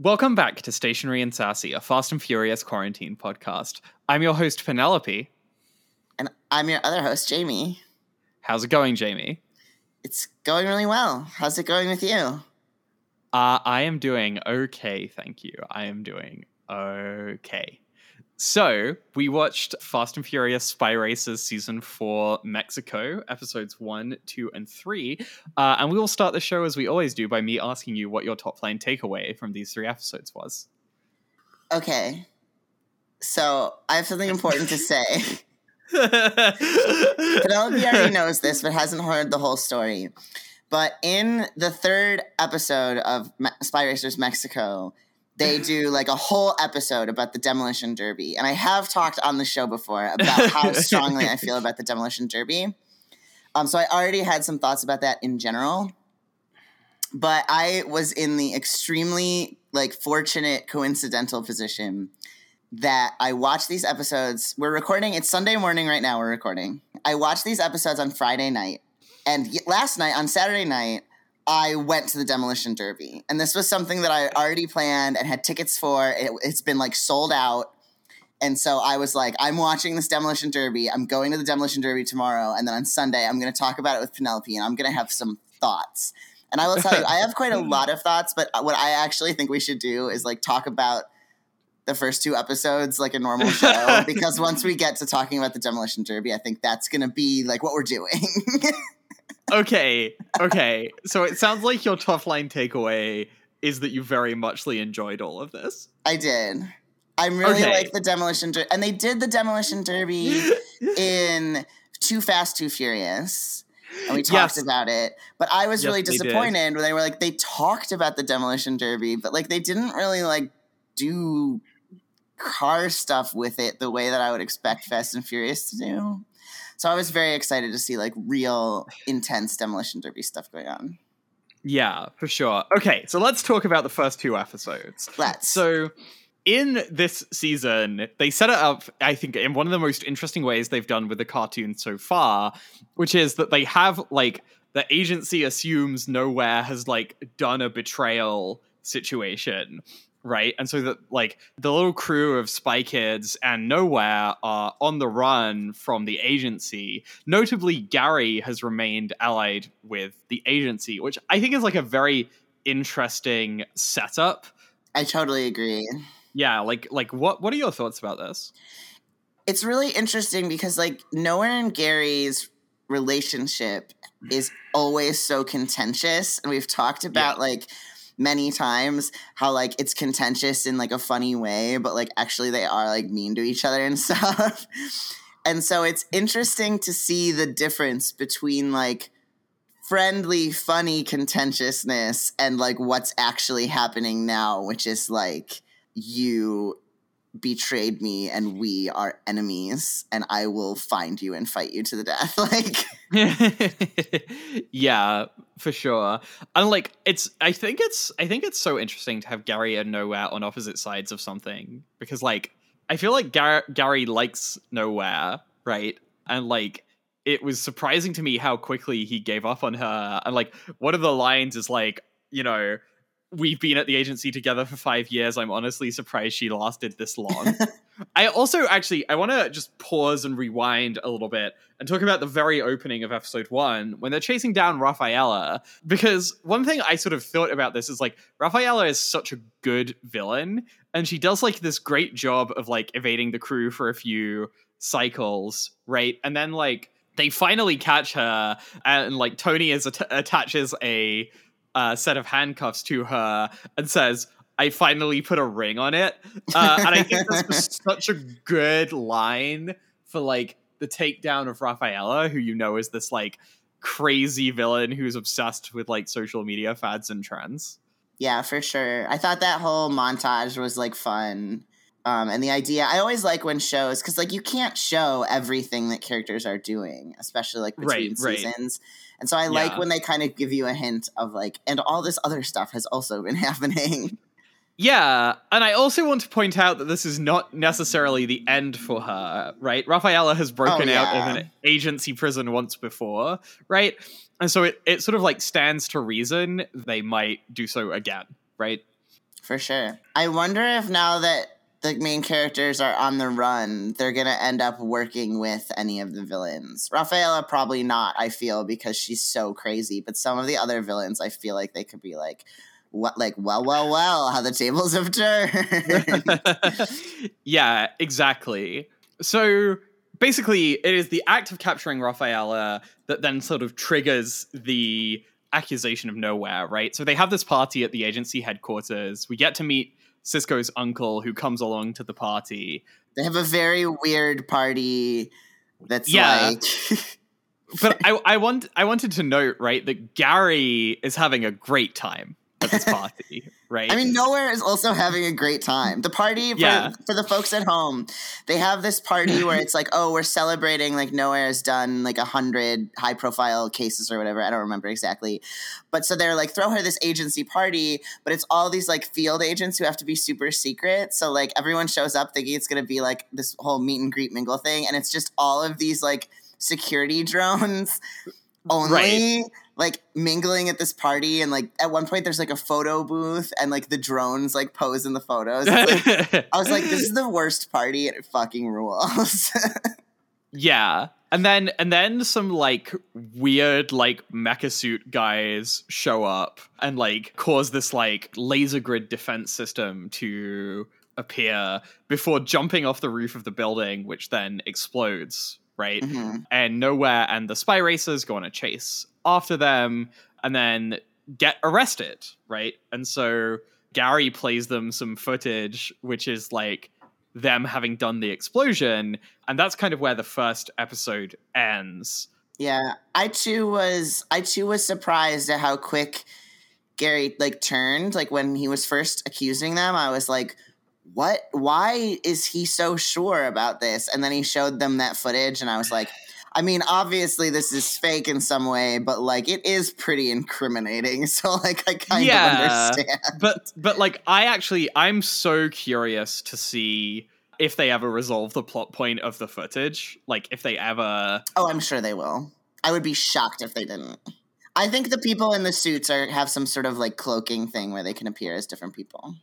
Welcome back to Stationary and Sassy, a Fast and Furious quarantine podcast. I'm your host, Penelope. And I'm your other host, Jamie. How's it going, Jamie? It's going really well. How's it going with you? Uh, I am doing okay, thank you. I am doing okay. So, we watched Fast and Furious Spy Racers Season 4 Mexico, episodes 1, 2, and 3. Uh, and we will start the show as we always do by me asking you what your top line takeaway from these three episodes was. Okay. So, I have something important to say. Penelope already knows this, but hasn't heard the whole story. But in the third episode of Me- Spy Racers Mexico, they do like a whole episode about the demolition derby. And i have talked on the show before about how strongly i feel about the demolition derby. Um, so i already had some thoughts about that in general. But i was in the extremely like fortunate coincidental position that i watched these episodes. We're recording it's sunday morning right now we're recording. I watched these episodes on friday night. And last night on saturday night I went to the demolition derby, and this was something that I already planned and had tickets for. It, it's been like sold out, and so I was like, I'm watching this demolition derby. I'm going to the demolition derby tomorrow, and then on Sunday I'm going to talk about it with Penelope, and I'm going to have some thoughts. And I will tell you, I have quite a lot of thoughts, but uh, what I actually think we should do is like talk about the first two episodes like a normal show because once we get to talking about the demolition derby, I think that's going to be like what we're doing. okay, okay. So it sounds like your top line takeaway is that you very muchly enjoyed all of this. I did. I really Okay. like the demolition derby, and they did the demolition derby in Too Fast, Too Furious. And we talked Yes. about it, but I was Yes, really disappointed when they were like they talked about the demolition derby, but like they didn't really like do car stuff with it the way that I would expect Fast and Furious to do. So I was very excited to see like real intense demolition derby stuff going on. Yeah, for sure. Okay, so let's talk about the first two episodes. Let's. So, in this season, they set it up, I think, in one of the most interesting ways they've done with the cartoon so far, which is that they have, like, the agency assumes Nowhere has, like, done a betrayal situation, right? And so that, like, the little crew of Spy Kids and Nowhere are on the run from the agency. Notably, Gary has remained allied with the agency, which I think is, like, a very interesting setup I totally agree. yeah like like what what are your thoughts about this it's really interesting because like Nowhere and Gary's relationship is always so contentious and we've talked about like many times how like it's contentious in like a funny way but like actually they are like mean to each other and stuff. And so it's interesting to see the difference between like friendly funny contentiousness and like what's actually happening now which is like you betrayed me and we are enemies and I will find you and fight you to the death. Like yeah for sure. And like it's i think it's i think it's so interesting to have gary and nowhere on opposite sides of something because like i feel like Gar- gary likes nowhere right? And like it was surprising to me how quickly he gave up on her. And like one of the lines is like you know we've been at the agency together for five years i'm honestly surprised she lasted this long I also actually I want to just pause and rewind a little bit and talk about the very opening of episode one when they're chasing down Rafaela. Because one thing I sort of thought about this is like Rafaela is such a good villain, and she does like this great job of like evading the crew for a few cycles, right? And then like they finally catch her, and like Tony is att- attaches a uh, set of handcuffs to her and says. I finally put a ring on it. Uh, and I think this was such a good line for like the takedown of Rafaela, who you know is this like crazy villain who's obsessed with like social media fads and trends. yeah, for sure. I thought that whole montage was like fun. Um, and the idea I always like when shows because like you can't show everything that characters are doing, especially like between Right, right. And so I like when they kind of give you a hint of like, and all this other stuff has also been happening. Yeah, and I also want to point out that this is not necessarily the end for her, right? Rafaela has broken oh, out yeah. of an agency prison once before, right? And so it, it sort of like stands to reason they might do so again, right? For sure. I wonder if now that the main characters are on the run, they're gonna end up working with any of the villains. Rafaela probably not, I feel, because she's so crazy. But some of the other villains, I feel like they could be like, what like, well, well, well, how the tables have turned. yeah, exactly. So basically it is the act of capturing Rafaela that then sort of triggers the accusation of nowhere, right? So they have this party at the agency headquarters. We get to meet Cisco's uncle who comes along to the party. They have a very weird party that's yeah. like But I I want I wanted to note, right, that Gary is having a great time this party, right? I mean, Nowhere is also having a great time. The party for, yeah. for the folks at home, they have this party where it's like, oh, we're celebrating like Nowhere has done like a hundred high profile cases or whatever. I don't remember exactly, but so they're like throw her this agency party, but it's all these like field agents who have to be super secret. So like everyone shows up thinking it's gonna be like this whole meet and greet mingle thing, and it's just all of these like security drones only. Right like mingling at this party and like at one point there's like a photo booth and like the drones like pose in the photos. Like, I was like, this is the worst party and it fucking rules. yeah. And then and then some like weird like mecha suit guys show up and like cause this like laser grid defense system to appear before jumping off the roof of the building, which then explodes, right? Mm-hmm. And nowhere and the spy racers go on a chase after them and then get arrested, right? And so Gary plays them some footage, which is like them having done the explosion, and that's kind of where the first episode ends. Yeah, I too was I too was surprised at how quick Gary like turned. Like when he was first accusing them, I was like, "What? Why is he so sure about this?" And then he showed them that footage, and I was like, I mean, obviously this is fake in some way, but like it is pretty incriminating. So like I kind yeah, of understand. But but like I actually I'm so curious to see if they ever resolve the plot point of the footage. Like if they ever Oh, I'm sure they will. I would be shocked if they didn't. I think the people in the suits are have some sort of like cloaking thing where they can appear as different people.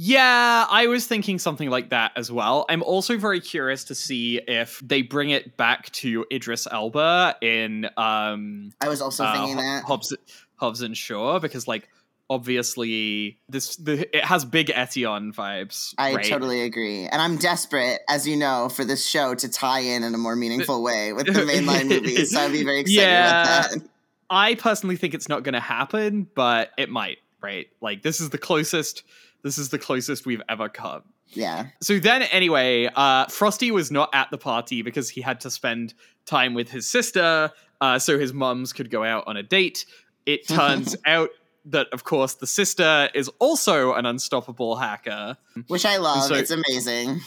Yeah, I was thinking something like that as well. I'm also very curious to see if they bring it back to Idris Elba in um I was also uh, thinking that Hobbs, Hobbs and Shaw because like obviously this the, it has big Eteon vibes. I right? totally agree, and I'm desperate, as you know, for this show to tie in in a more meaningful way with the mainline movies. So I'd be very excited yeah, about that. I personally think it's not going to happen, but it might. Right, like this is the closest this is the closest we've ever come. Yeah. So then, anyway, uh, Frosty was not at the party because he had to spend time with his sister, uh, so his mums could go out on a date. It turns out that, of course, the sister is also an unstoppable hacker, which I love. So, it's amazing.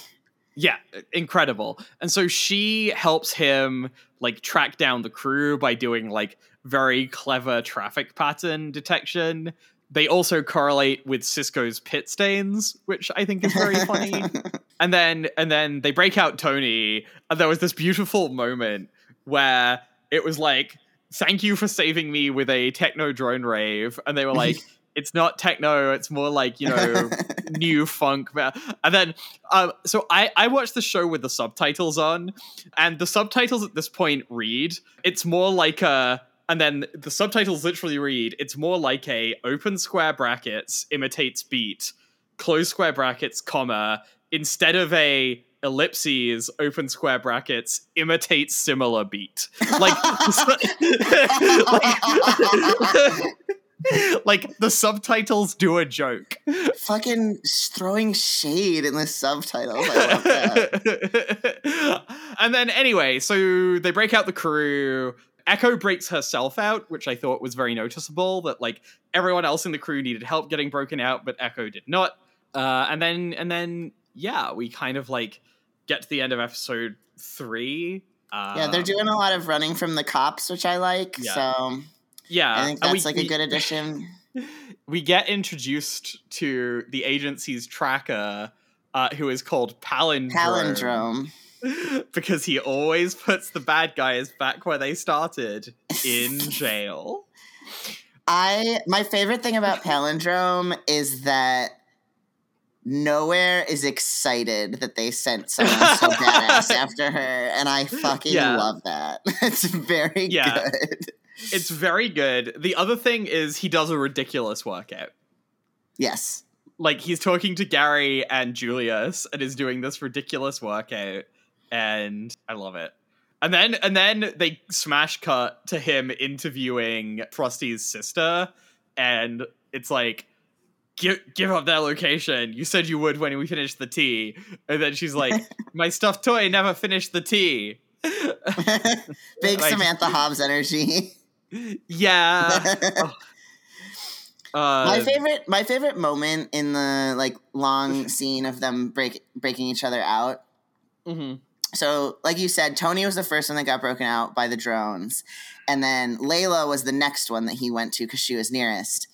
Yeah, incredible. And so she helps him like track down the crew by doing like very clever traffic pattern detection they also correlate with Cisco's pit stains, which I think is very funny. and then and then they break out Tony, and there was this beautiful moment where it was like, "Thank you for saving me with a techno drone rave," and they were like. it's not techno it's more like you know new funk and then um, so I, I watched the show with the subtitles on and the subtitles at this point read it's more like a and then the subtitles literally read it's more like a open square brackets imitates beat close square brackets comma instead of a ellipses open square brackets imitates similar beat. Like, like, like the subtitles do a joke. Fucking throwing shade in the subtitles i love that. And then anyway so they break out the crew Echo breaks herself out, which I thought was very noticeable. That like everyone else in the crew needed help getting broken out, but Echo did not. Uh, and then and then yeah, we kind of like get to the end of episode three. Um, yeah, they're doing a lot of running from the cops, which I like. Yeah. So yeah, I think that's we, like a good addition. we get introduced to the agency's tracker, uh, who is called Palindrome. Palindrome. because he always puts the bad guys back where they started in jail. I my favorite thing about Palindrome is that Nowhere is excited that they sent someone so badass after her, and I fucking Yeah. love that. It's very Yeah. good. It's very good. The other thing is he does a ridiculous workout. Yes. Like he's talking to Gary and Julius and is doing this ridiculous workout and I love it. And then and then they smash cut to him interviewing Frosty's sister and it's like give give up that location. You said you would when we finished the tea. And then she's like, My stuffed toy never finished the tea. Big Like- Samantha Hobbs energy. yeah. Uh, my favorite my favorite moment in the like long scene of them break breaking each other out mhm. So like you said tony was the first one that got broken out by the drones. And then layla was the next one that he went to because she was nearest.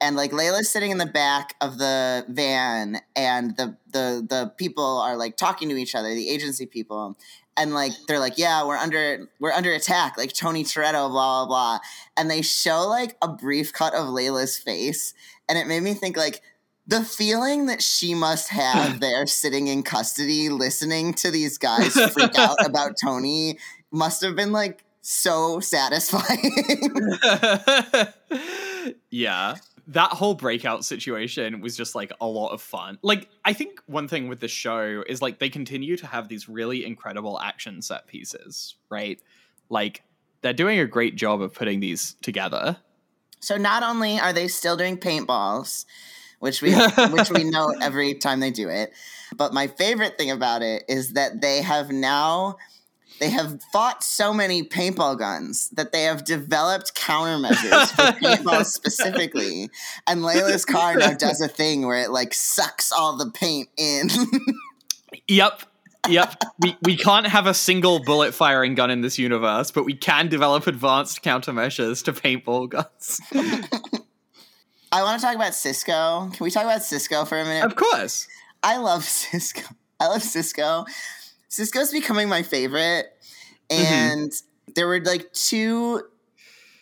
And like layla's sitting in the back of the van and the the the people are like talking to each other the agency people. And like they're like yeah we're under we're under attack like tony toretto blah blah blah. And they show like a brief cut of layla's face. And it made me think like the feeling that she must have there sitting in custody listening to these guys freak out about tony must have been like so satisfying yeah. That whole breakout situation was just like a lot of fun. Like, I think one thing with the show is like they continue to have these really incredible action set pieces, right? Like, they're doing a great job of putting these together. So not only are they still doing paintballs, which we which we know every time they do it, but my favorite thing about it is that they have now they have fought so many paintball guns that they have developed countermeasures for paintballs specifically. And Layla's car now does a thing where it like sucks all the paint in. Yep. Yep. we, we can't have a single bullet firing gun in this universe, but we can develop advanced countermeasures to paintball guns. I want to talk about Cisco. Can we talk about Cisco for a minute? of course. I love Cisco. I love Cisco. Cisco's becoming my favorite. Mm-hmm. And there were like two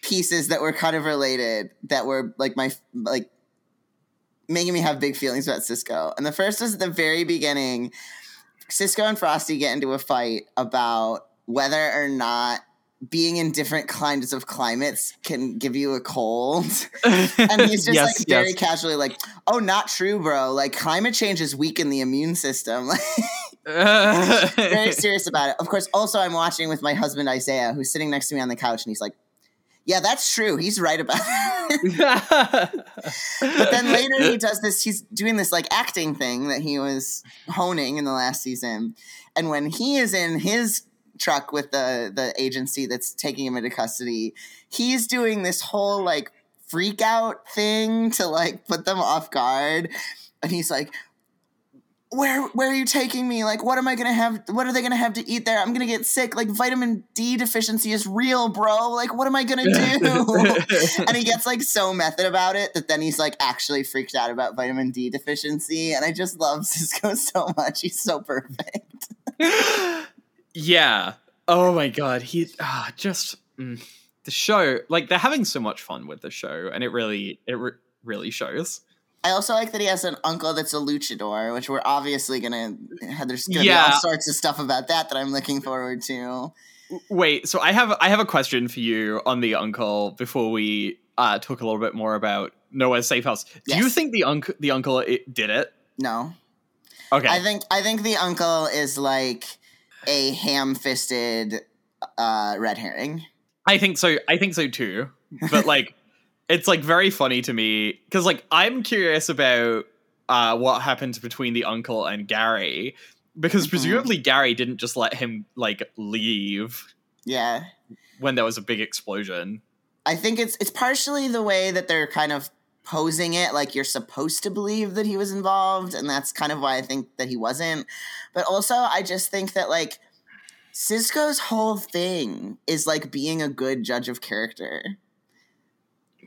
pieces that were kind of related that were like my like making me have big feelings about Cisco. And the first was at the very beginning. Cisco and Frosty get into a fight about whether or not being in different kinds of climates can give you a cold. And he's just Yes, like very yes. casually like, "Oh, not true, bro. Like climate change is weaken the immune system." Like very serious about it. Of course, also I'm watching with my husband Isaiah, who's sitting next to me on the couch, and he's like, "Yeah, that's true. He's right about it." but then later he does this. He's doing this like acting thing that he was honing in the last season, and when he is in his truck with the the agency that's taking him into custody, he's doing this whole like freak out thing to like put them off guard, and he's like. Where where are you taking me? Like, what am I gonna have? What are they gonna have to eat there? I'm gonna get sick. Like, vitamin D deficiency is real, bro. Like, what am I gonna do? and he gets like so method about it that then he's like actually freaked out about vitamin D deficiency. And I just love Cisco so much. He's so perfect. yeah. Oh my god. He ah, just mm, the show. Like they're having so much fun with the show, and it really it re- really shows. I also like that he has an uncle that's a luchador, which we're obviously gonna. There's gonna be all sorts of stuff about that that I'm looking forward to. Wait. So I have I have a question for you on the uncle before we uh, talk a little bit more about Nowhere's safe house. Do you think the uncle the uncle it, did it? No, Okay. I think I think the uncle is like a ham-fisted uh, red herring. I think so. I think so too. But like, it's like very funny to me because like I'm curious about uh, what happened between the uncle and Gary because Mhm. presumably Gary didn't just let him like leave Yeah. when there was a big explosion. I think it's it's partially the way that they're kind of posing it like you're supposed to believe that he was involved and that's kind of why I think that he wasn't. But also I just think that like Cisco's whole thing is like being a good judge of character.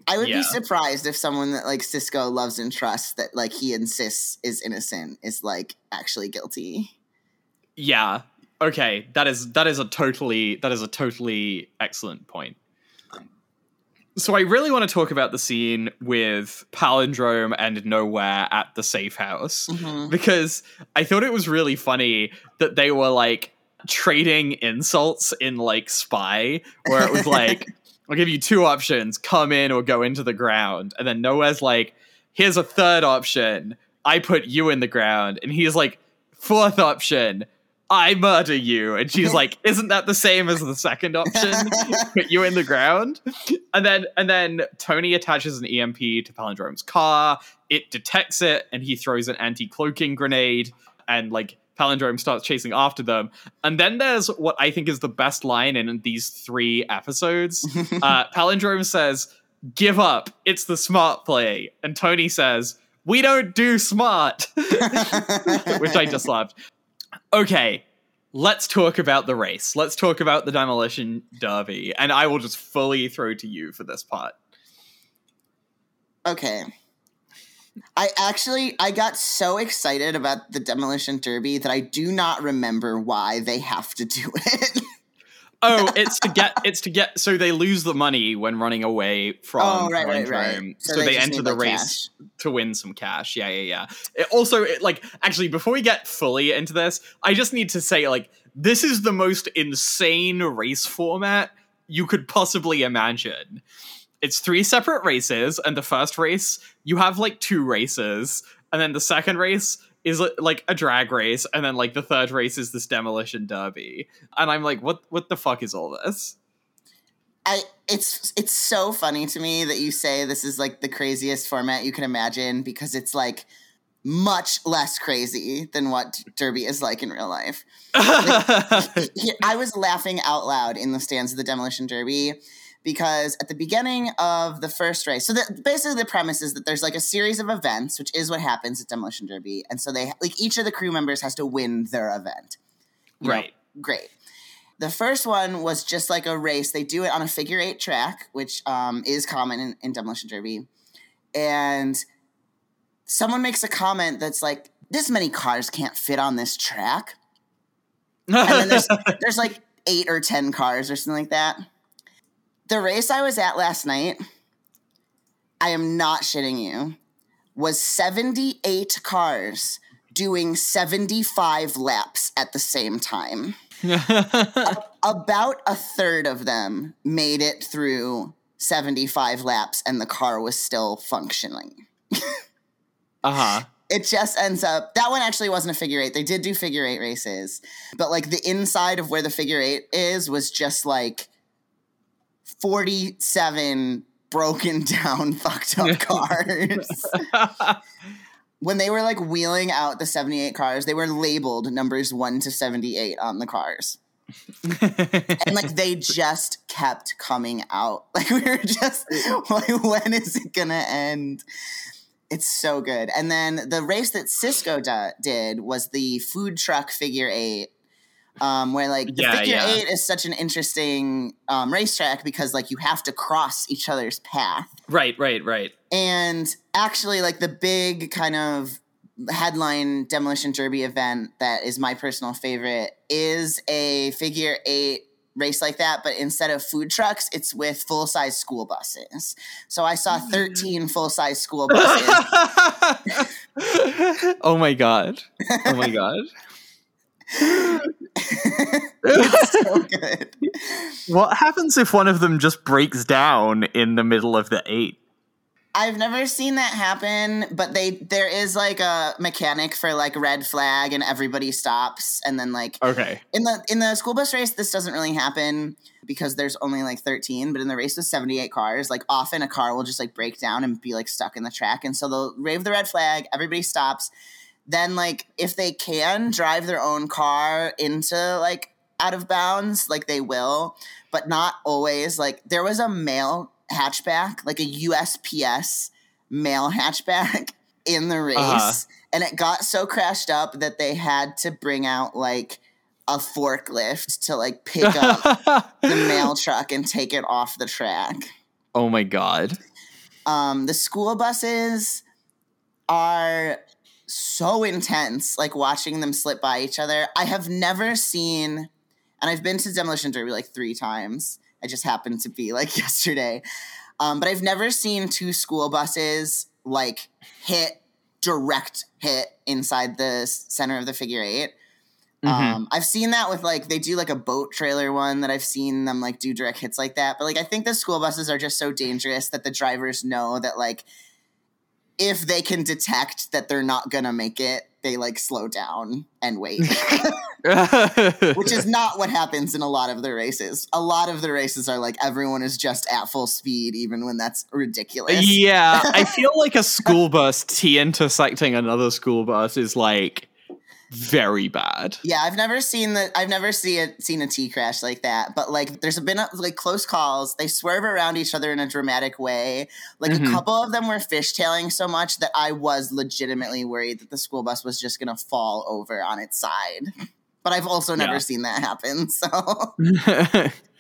I would Yeah. be surprised if someone that like Cisco loves and trusts that like he insists is innocent is like actually guilty. Yeah. Okay. That is that is a totally that is a totally excellent point. So I really want to talk about the scene with Palindrome and Nowhere at the safe house Mhm. because I thought it was really funny that they were like trading insults in like Spy, where it was like, I'll give you two options come in or go into the ground. And then Nowhere's like, here's a third option. I put you in the ground. And he's like, fourth option. I murder you. And she's like, isn't that the same as the second option? Put you in the ground. And then and then Tony attaches an EMP to Palindrome's car. It detects it and he throws an anti-cloaking grenade and like Palindrome starts chasing after them. And then there's what I think is the best line in these three episodes. Uh, Palindrome says, Give up. It's the smart play. And Tony says, We don't do smart. Which I just loved. Okay, let's talk about the race. Let's talk about the Demolition Derby. And I will just fully throw to you for this part. Okay. I actually I got so excited about the demolition derby that I do not remember why they have to do it. Oh, it's to get it's to get so they lose the money when running away from oh, right, right, right. Palindrome. So, they, just enter the race to win some cash. Yeah, yeah, yeah. It also, it, like, actually, before we get fully into this, I just need to say, like, this is the most insane race format you could possibly imagine. It's three separate races, and the first race, you have like two races, and then the second race is like a drag race, and then like the third race is this demolition derby. And I'm like, what what the fuck is all this? I it's it's so funny to me that you say this is like the craziest format you can imagine because it's like much less crazy than what Derby is like in real life. He- I was laughing out loud in the stands of the demolition derby because at the beginning of the first race, so the, basically the premise is that there's like a series of events, which is what happens at demolition derby, and so they like each of the crew members has to win their event. You know, right. great. The first one was just like a race. They do it on a figure eight track, which um, is common in, in demolition derby, and someone makes a comment that's like, "This many cars can't fit on this track." and then there's there's like eight or ten cars or something like that. The race I was at last night, I am not shitting you, was 78 cars doing 75 laps at the same time. About a third of them made it through 75 laps and the car was still functioning. uh-huh. it just ends up that one actually wasn't a figure eight. They did do figure eight races, but like the inside of where the figure eight is was just like 47 broken down, fucked up cars. when they were like wheeling out the 78 cars, they were labeled numbers 1 to 78 on the cars. And like they just kept coming out. Like we were just like, when is it gonna end? It's so good. And then the race that Cisco do- did was the food truck figure eight, um, where like the Yeah, figure yeah. eight is such an interesting um, racetrack because like you have to cross each other's path. right, right, right. And actually, like the big kind of headline demolition derby event that is my personal favorite is a figure eight race like that, but instead of food trucks, it's with full size school buses. So I saw 13 full size school buses. oh my god. Oh my god. it's so good. what happens if one of them just breaks down in the middle of the eight? I've never seen that happen, but they there is like a mechanic for like red flag and everybody stops and then like Okay. in the in the school bus race this doesn't really happen because there's only like 13 but in the race with 78 cars like often a car will just like break down and be like stuck in the track and so they'll wave the red flag everybody stops then like if they can drive their own car into like out of bounds like they will but not always like there was a mail hatchback like a usps mail hatchback in the race Uh-huh. and it got so crashed up that they had to bring out like a forklift to like pick up the mail truck and take it off the track. oh my god. Um, the school buses are so intense, like watching them slip by each other. I have never seen, and I've been to Demolition Derby like three times. I just happened to be like yesterday. Um, but I've never seen two school buses like hit direct hit inside the center of the figure 8 Mhm. Um, I've seen that with like they do like a boat trailer one that I've seen them like do direct hits like that. But like I think the school buses are just so dangerous that the drivers know that like if they can detect that they're not gonna make it, they like slow down and wait. Which is not what happens in a lot of the races. A lot of the races are like everyone is just at full speed, even when that's ridiculous. yeah, I feel like a school bus T intersecting another school bus is like very bad. Yeah, I've never seen the I've never see it seen a T crash like that. But like, there's been like close calls. They swerve around each other in a dramatic way. Like Mhm. a couple of them were fishtailing so much that I was legitimately worried that the school bus was just gonna fall over on its side. But I've also never Yeah. seen that happen. So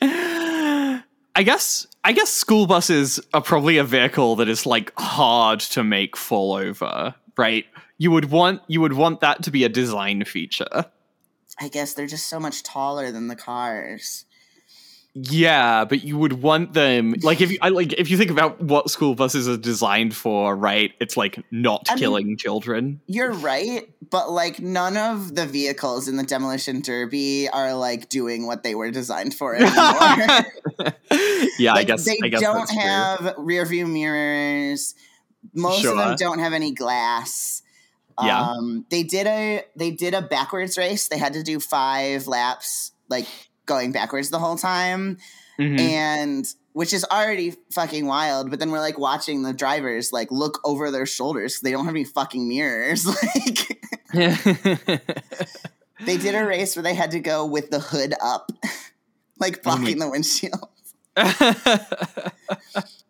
I guess I guess school buses are probably a vehicle that is like hard to make fall over, right? You would want you would want that to be a design feature. I guess they're just so much taller than the cars. Yeah, but you would want them like if you I like if you think about what school buses are designed for, right? It's like not I mean- killing children. You're right, but like none of the vehicles in the demolition derby are like doing what they were designed for anymore. yeah, I guess they I guess don't have rear view mirrors. Most of them don't have any glass. Yeah. Um, they did a they did a backwards race. They had to do five laps, like going backwards the whole time, Mhm. and which is already fucking wild. But then we're like watching the drivers like look over their shoulders. They don't have any fucking mirrors. like they did a race where they had to go with the hood up, like Oh blocking the windshield.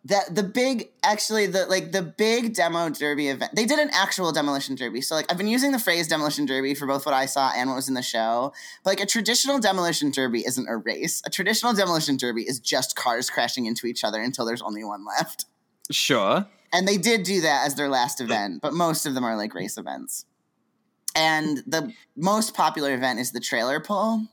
That the big actually the like the big demo derby event they did an actual demolition derby. So like i've been using the phrase demolition derby for both what i saw and what was in the show. But like a traditional demolition derby isn't a race. A traditional demolition derby is just cars crashing into each other until there's only one left. Sure. and they did do that as their last event but most of them are like race events. And the most popular event is the trailer pull.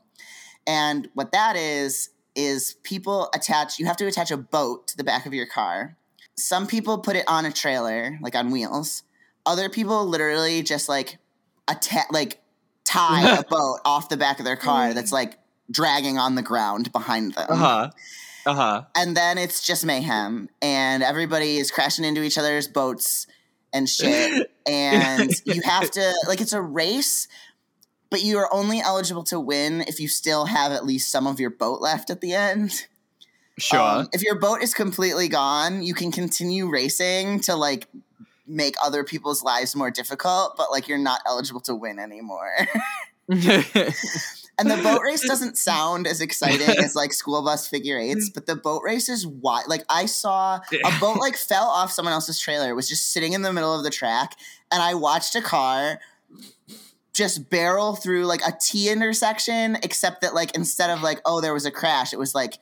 And what that is is people attach you have to attach a boat to the back of your car. Some people put it on a trailer like on wheels. Other people literally just like atta- like tie a boat off the back of their car that's like dragging on the ground behind them. Uh-huh. Uh-huh. and then it's just mayhem and everybody is crashing into each other's boats and shit. And you have to like it's a race but you are only eligible to win if you still have at least some of your boat left at the end Sure. Um, if your boat is completely gone you can continue racing to like make other people's lives more difficult but like you're not eligible to win anymore and the boat race doesn't sound as exciting as like school bus figure eights, but the boat race is wide. Like I saw a boat like fell off someone else's trailer, it was just sitting in the middle of the track, and I watched a car just barrel through like a T intersection, except that like instead of like, oh, there was a crash, it was like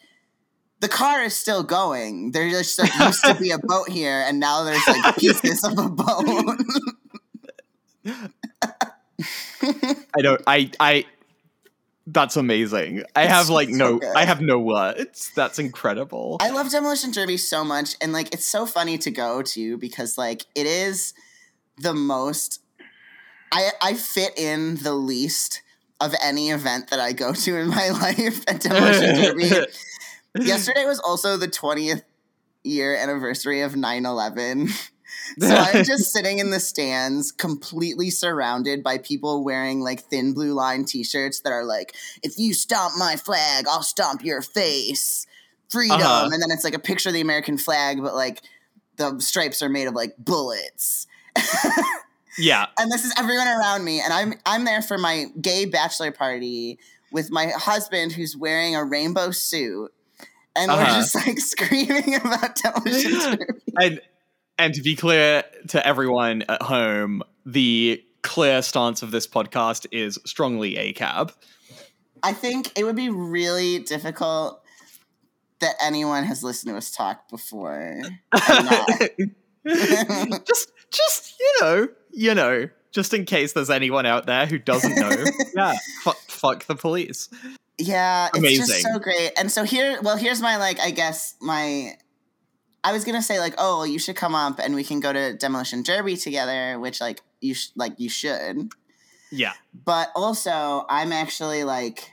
the car is still going. There just like, used to be a boat here, and now there's like pieces of a boat. I don't I I that's amazing. I It's have like no good. I have no words. That's incredible. I love Demolition Derby so much, and like it's so funny to go to because like it is the most. I I fit in the least of any event that I go to in my life at Demolition Derby. Yesterday was also the twentieth year anniversary of 9-11. So I'm just sitting in the stands, completely surrounded by people wearing like thin blue line T-shirts that are like, "If you stomp my flag, I'll stomp your face." Freedom, Uh-huh. and then it's like a picture of the American flag, but like the stripes are made of like bullets. Yeah. and this is everyone around me, and I'm I'm there for my gay bachelor party with my husband who's wearing a rainbow suit, and we're Uh-huh. just like screaming about television. And and to be clear to everyone at home, the clear stance of this podcast is strongly ACAB. I think it would be really difficult that anyone has listened to us talk before. Just just you know, you know, just in case there's anyone out there who doesn't know. yeah. Fuck, fuck the police. yeah, it's just so great. And so here, well, here's my like, I guess my I was gonna say like, oh, well, you should come up and we can go to Demolition Derby together, which like you sh- like you should. Yeah. But also, I'm actually like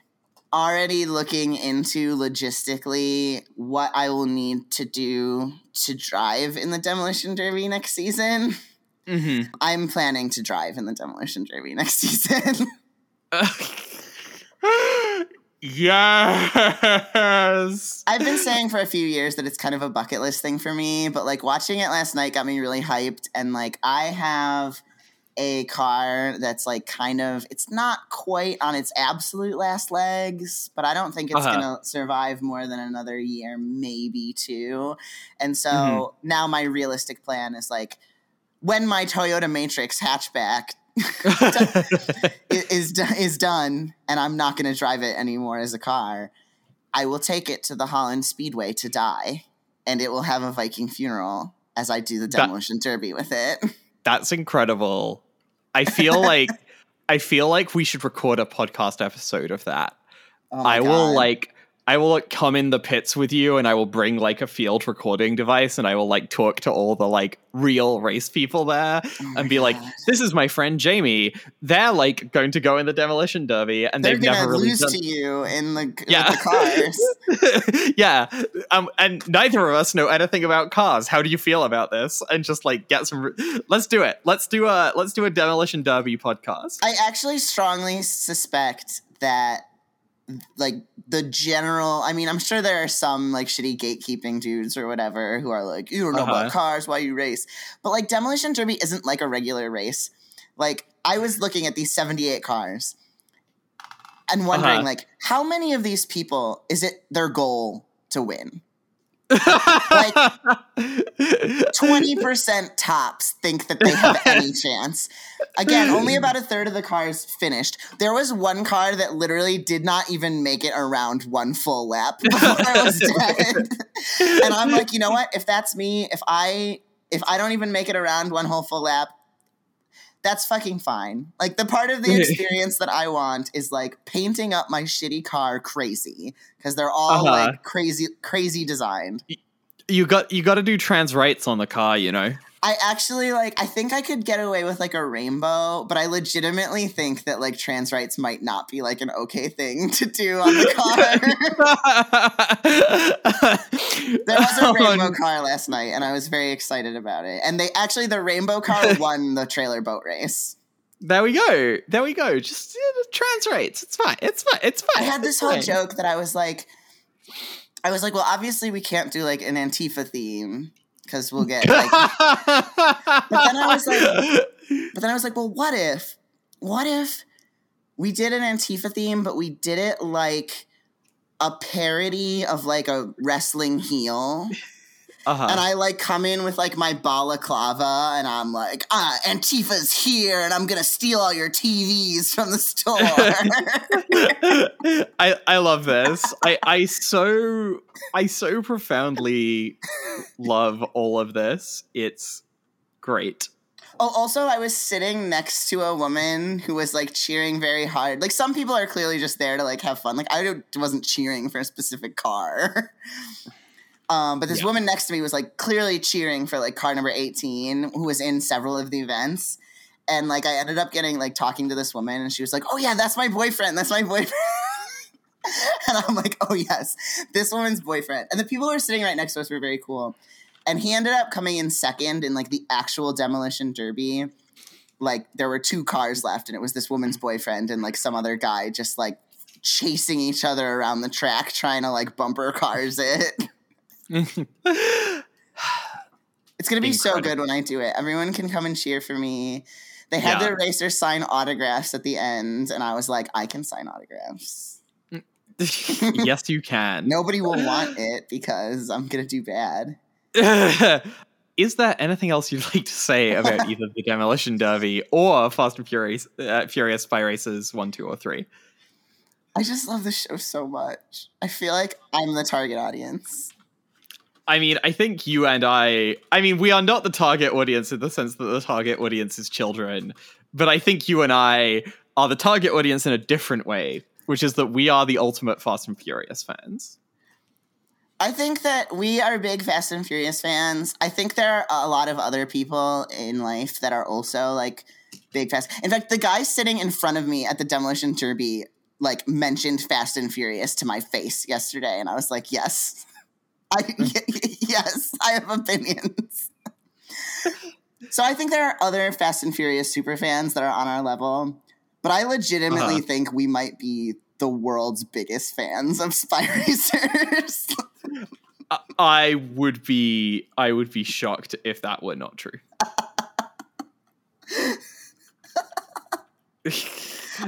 already looking into logistically what I will need to do to drive in the Demolition Derby next season. Mm-hmm. I'm planning to drive in the Demolition Derby next season. yes. I've been saying for a few years that it's kind of a bucket list thing for me, but like watching it last night got me really hyped. And like I have a car that's like kind of, it's not quite on its absolute last legs, but I don't think it's Uh-huh. going to survive more than another year, maybe two. And so Mhm. now my realistic plan is like when my Toyota Matrix hatchback is is done and I'm not going to drive it anymore as a car, I will take it to the Holland Speedway to die, and it will have a Viking funeral as I do the That- demolition derby with it. That's incredible. I feel like I feel like we should record a podcast episode of that. Oh I will like I will like, come in the pits with you and I will bring like a field recording device and I will like talk to all the like real race people there Oh and be like, this is my friend Jamie. They're like going to go in the demolition derby and they're they've never really lose done to you in the, Yeah. the cars. yeah. Um, and neither of us know anything about cars. How do you feel about this? And just like get some let's do it. Let's do a let's do a demolition derby podcast. I actually strongly suspect that like the general I mean I'm sure there are some like shitty gatekeeping dudes or whatever who are like you don't know Uh-huh. about cars why you race but like demolition derby isn't like a regular race like I was looking at these 78 cars and wondering Uh-huh. like how many of these people is it their goal to win 20% tops think that they have any chance. Again, only about a third of the cars finished. There was one car that literally did not even make it around one full lap before I was dead. and I'm like, you know what? If that's me, if I if I don't even make it around one whole full lap, that's fucking fine. Like the part of the experience that I want is like painting up my shitty car crazy because they're all Uh-huh. like crazy crazy designed. you got you got to do trans rights on the car, you know. I actually like I think I could get away with like a rainbow, but I legitimately think that like trans rights might not be like an okay thing to do on the car. there was a rainbow car last night and I was very excited about it. And they actually the rainbow car won the trailer boat race. There we go. There we go. Just yeah, trans rights. It's fine. It's fine. It's fine. I had this It's whole fine. joke that I was like I was like, well obviously we can't do like an Antifa theme because we'll get like but then I was like- But then I was like, well, what if, what if we did an Antifa theme, but we did it like a parody of like a wrestling heel? Uh-huh. And I like come in with like my balaclava and I'm like, ah, Antifa's here and I'm gonna steal all your TVs from the store. I I love this. I I so I so profoundly love all of this. It's great. Oh, also, I was sitting next to a woman who was like cheering very hard. Like some people are clearly just there to like have fun. Like I wasn't cheering for a specific car. um, but this Yeah. woman next to me was like clearly cheering for like car number eighteen, who was in several of the events. And like I ended up getting like talking to this woman, and she was like, "Oh yeah, that's my boyfriend. That's my boyfriend." and I'm like, "Oh yes, this woman's boyfriend." And the people who were sitting right next to us were very cool and he ended up coming in second in like the actual demolition derby like there were two cars left and it was this woman's boyfriend and like some other guy just like chasing each other around the track trying to like bumper cars it it's gonna be so good when i do it everyone can come and cheer for me they had Yeah. their racers sign autographs at the end and i was like i can sign autographs yes, you can. nobody will want it because i'm gonna do bad Is there anything else you'd like to say about either the Demolition Derby or Fast and Furious, uh, Furious Spy Racers one, two, or three? I just love the show so much. I feel like I'm the target audience. I mean, I think you and I. I mean, we are not the target audience in the sense that the target audience is children, but I think you and I are the target audience in a different way, which is that we are the ultimate Fast and Furious fans. I think that we are big Fast and Furious fans. I think there are a lot of other people in life that are also like big Fast. In fact, the guy sitting in front of me at the demolition derby like mentioned Fast and Furious to my face yesterday, and I was like, yes, I yes, I have opinions. so I think there are other Fast and Furious super fans that are on our level, but I legitimately uh-huh. think we might be the world's biggest fans of Spy Racers. I would be I would be shocked if that were not true.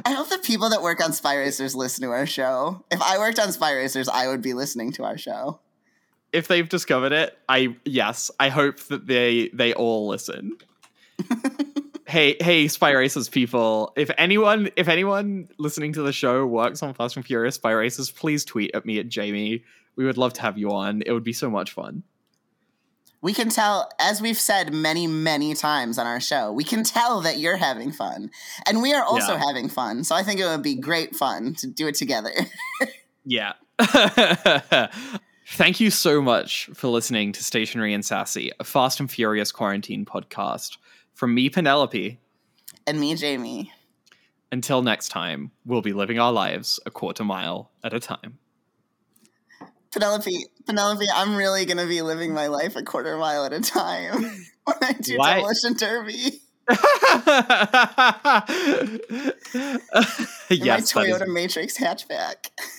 I hope the people that work on Spy Racers listen to our show. If I worked on Spy Racers, I would be listening to our show. If they've discovered it, I yes, I hope that they they all listen. hey, hey, Spy Racers people! If anyone, if anyone listening to the show works on Fast and Furious Spy Racers, please tweet at me at Jamie. We would love to have you on. It would be so much fun we can tell, as we've said many, many times on our show, we can tell that you're having fun. And we are also yeah. having fun. So I think it would be great fun to do it together. yeah. Thank you so much for listening to Stationary and Sassy, a Fast and Furious quarantine podcast. From me, Penelope. And me, Jamie. Until next time, we'll be living our lives a quarter mile at a time. Penelope, Penelope, I'm really gonna be living my life a quarter mile at a time when I do Why? demolition derby. yes, my Toyota Matrix hatchback.